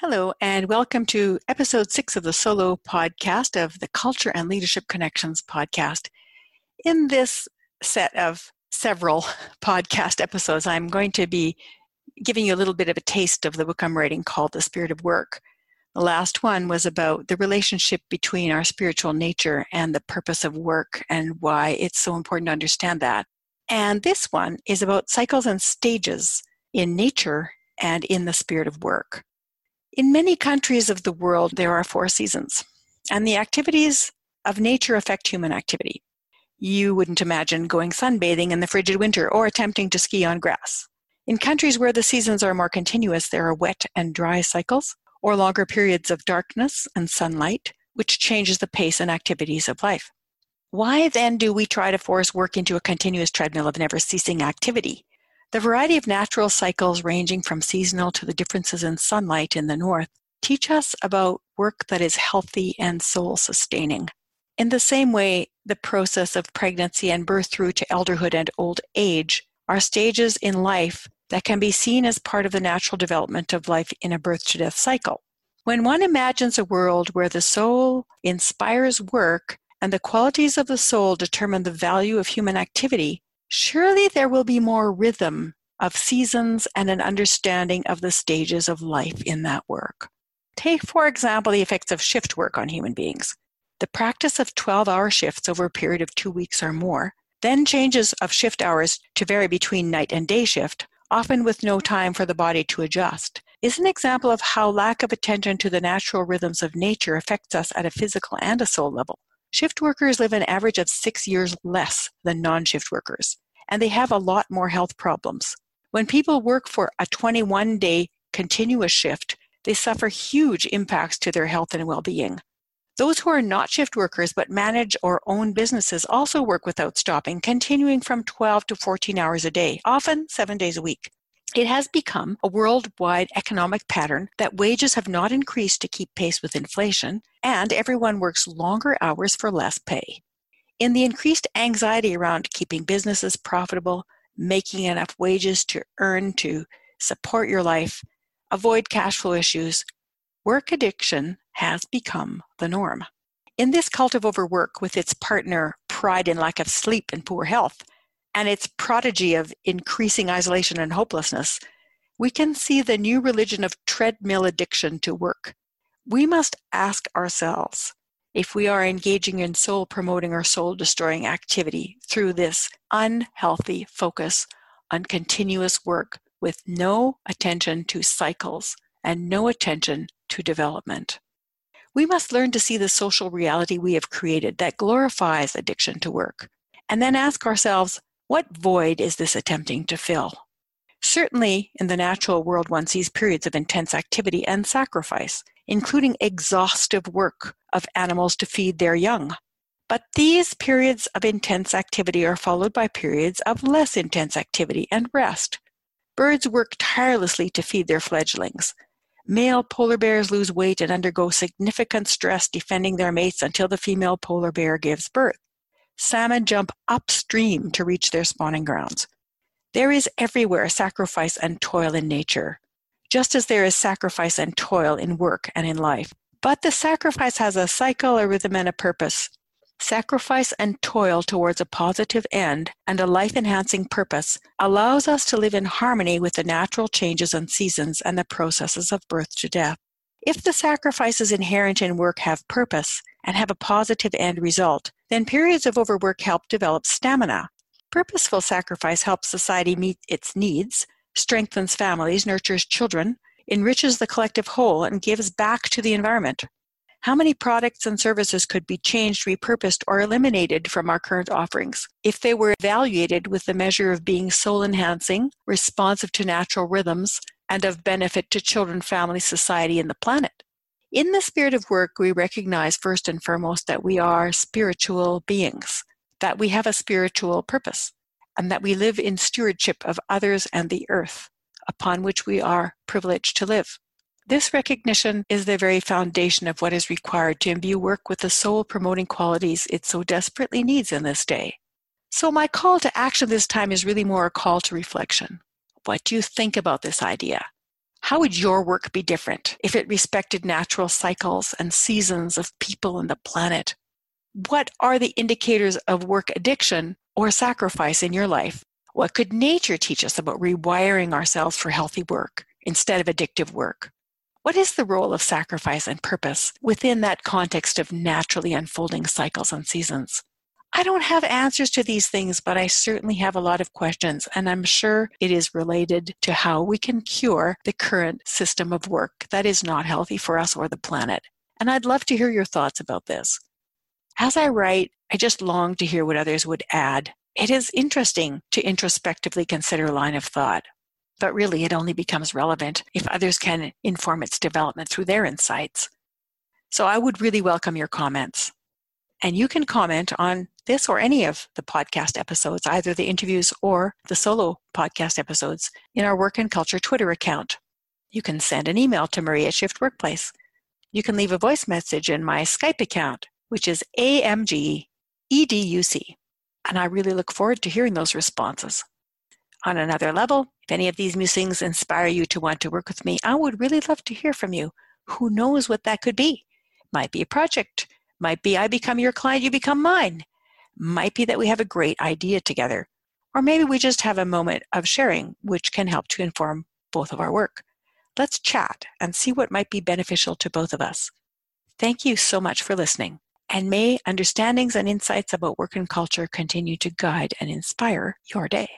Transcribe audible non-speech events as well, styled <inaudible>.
Hello, and welcome to episode six of the solo podcast of the Culture and Leadership Connections podcast. In this set of several <laughs> podcast episodes, I'm going to be giving you a little bit of a taste of the book I'm writing called The Spirit of Work. The last one was about the relationship between our spiritual nature and the purpose of work and why it's so important to understand that. And this one is about cycles and stages in nature and in the spirit of work. In many countries of the world, there are four seasons, and the activities of nature affect human activity. You wouldn't imagine going sunbathing in the frigid winter or attempting to ski on grass. In countries where the seasons are more continuous, there are wet and dry cycles, or longer periods of darkness and sunlight, which changes the pace and activities of life. Why then do we try to force work into a continuous treadmill of never ceasing activity? The variety of natural cycles, ranging from seasonal to the differences in sunlight in the north, teach us about work that is healthy and soul sustaining. In the same way, the process of pregnancy and birth through to elderhood and old age are stages in life that can be seen as part of the natural development of life in a birth to death cycle. When one imagines a world where the soul inspires work and the qualities of the soul determine the value of human activity, surely there will be more rhythm of seasons and an understanding of the stages of life in that work. Take, for example, the effects of shift work on human beings. The practice of 12 hour shifts over a period of two weeks or more, then changes of shift hours to vary between night and day shift, often with no time for the body to adjust, is an example of how lack of attention to the natural rhythms of nature affects us at a physical and a soul level. Shift workers live an average of six years less than non shift workers, and they have a lot more health problems. When people work for a 21 day continuous shift, they suffer huge impacts to their health and well being. Those who are not shift workers but manage or own businesses also work without stopping, continuing from 12 to 14 hours a day, often seven days a week. It has become a worldwide economic pattern that wages have not increased to keep pace with inflation, and everyone works longer hours for less pay. In the increased anxiety around keeping businesses profitable, making enough wages to earn to support your life, avoid cash flow issues, work addiction has become the norm. In this cult of overwork, with its partner pride in lack of sleep and poor health, and its prodigy of increasing isolation and hopelessness, we can see the new religion of treadmill addiction to work. We must ask ourselves if we are engaging in soul promoting or soul destroying activity through this unhealthy focus on continuous work with no attention to cycles and no attention to development. We must learn to see the social reality we have created that glorifies addiction to work, and then ask ourselves what void is this attempting to fill? Certainly, in the natural world, one sees periods of intense activity and sacrifice, including exhaustive work of animals to feed their young. But these periods of intense activity are followed by periods of less intense activity and rest. Birds work tirelessly to feed their fledglings. Male polar bears lose weight and undergo significant stress defending their mates until the female polar bear gives birth. Salmon jump upstream to reach their spawning grounds. There is everywhere sacrifice and toil in nature, just as there is sacrifice and toil in work and in life. But the sacrifice has a cycle, a rhythm, and a purpose. Sacrifice and toil towards a positive end and a life enhancing purpose allows us to live in harmony with the natural changes and seasons and the processes of birth to death. If the sacrifices inherent in work have purpose and have a positive end result, then periods of overwork help develop stamina. Purposeful sacrifice helps society meet its needs, strengthens families, nurtures children, enriches the collective whole, and gives back to the environment. How many products and services could be changed, repurposed, or eliminated from our current offerings if they were evaluated with the measure of being soul enhancing, responsive to natural rhythms, and of benefit to children, family, society, and the planet. In the spirit of work, we recognize first and foremost that we are spiritual beings, that we have a spiritual purpose, and that we live in stewardship of others and the earth upon which we are privileged to live. This recognition is the very foundation of what is required to imbue work with the soul promoting qualities it so desperately needs in this day. So, my call to action this time is really more a call to reflection. What do you think about this idea? How would your work be different if it respected natural cycles and seasons of people and the planet? What are the indicators of work addiction or sacrifice in your life? What could nature teach us about rewiring ourselves for healthy work instead of addictive work? What is the role of sacrifice and purpose within that context of naturally unfolding cycles and seasons? I don't have answers to these things, but I certainly have a lot of questions, and I'm sure it is related to how we can cure the current system of work that is not healthy for us or the planet. And I'd love to hear your thoughts about this. As I write, I just long to hear what others would add. It is interesting to introspectively consider a line of thought, but really it only becomes relevant if others can inform its development through their insights. So I would really welcome your comments. And you can comment on this or any of the podcast episodes, either the interviews or the solo podcast episodes, in our Work and Culture Twitter account. You can send an email to Marie at Shift Workplace. You can leave a voice message in my Skype account, which is AMG EDUC. And I really look forward to hearing those responses. On another level, if any of these musings inspire you to want to work with me, I would really love to hear from you. Who knows what that could be? Might be a project might be I become your client, you become mine. Might be that we have a great idea together. Or maybe we just have a moment of sharing, which can help to inform both of our work. Let's chat and see what might be beneficial to both of us. Thank you so much for listening. And may understandings and insights about work and culture continue to guide and inspire your day.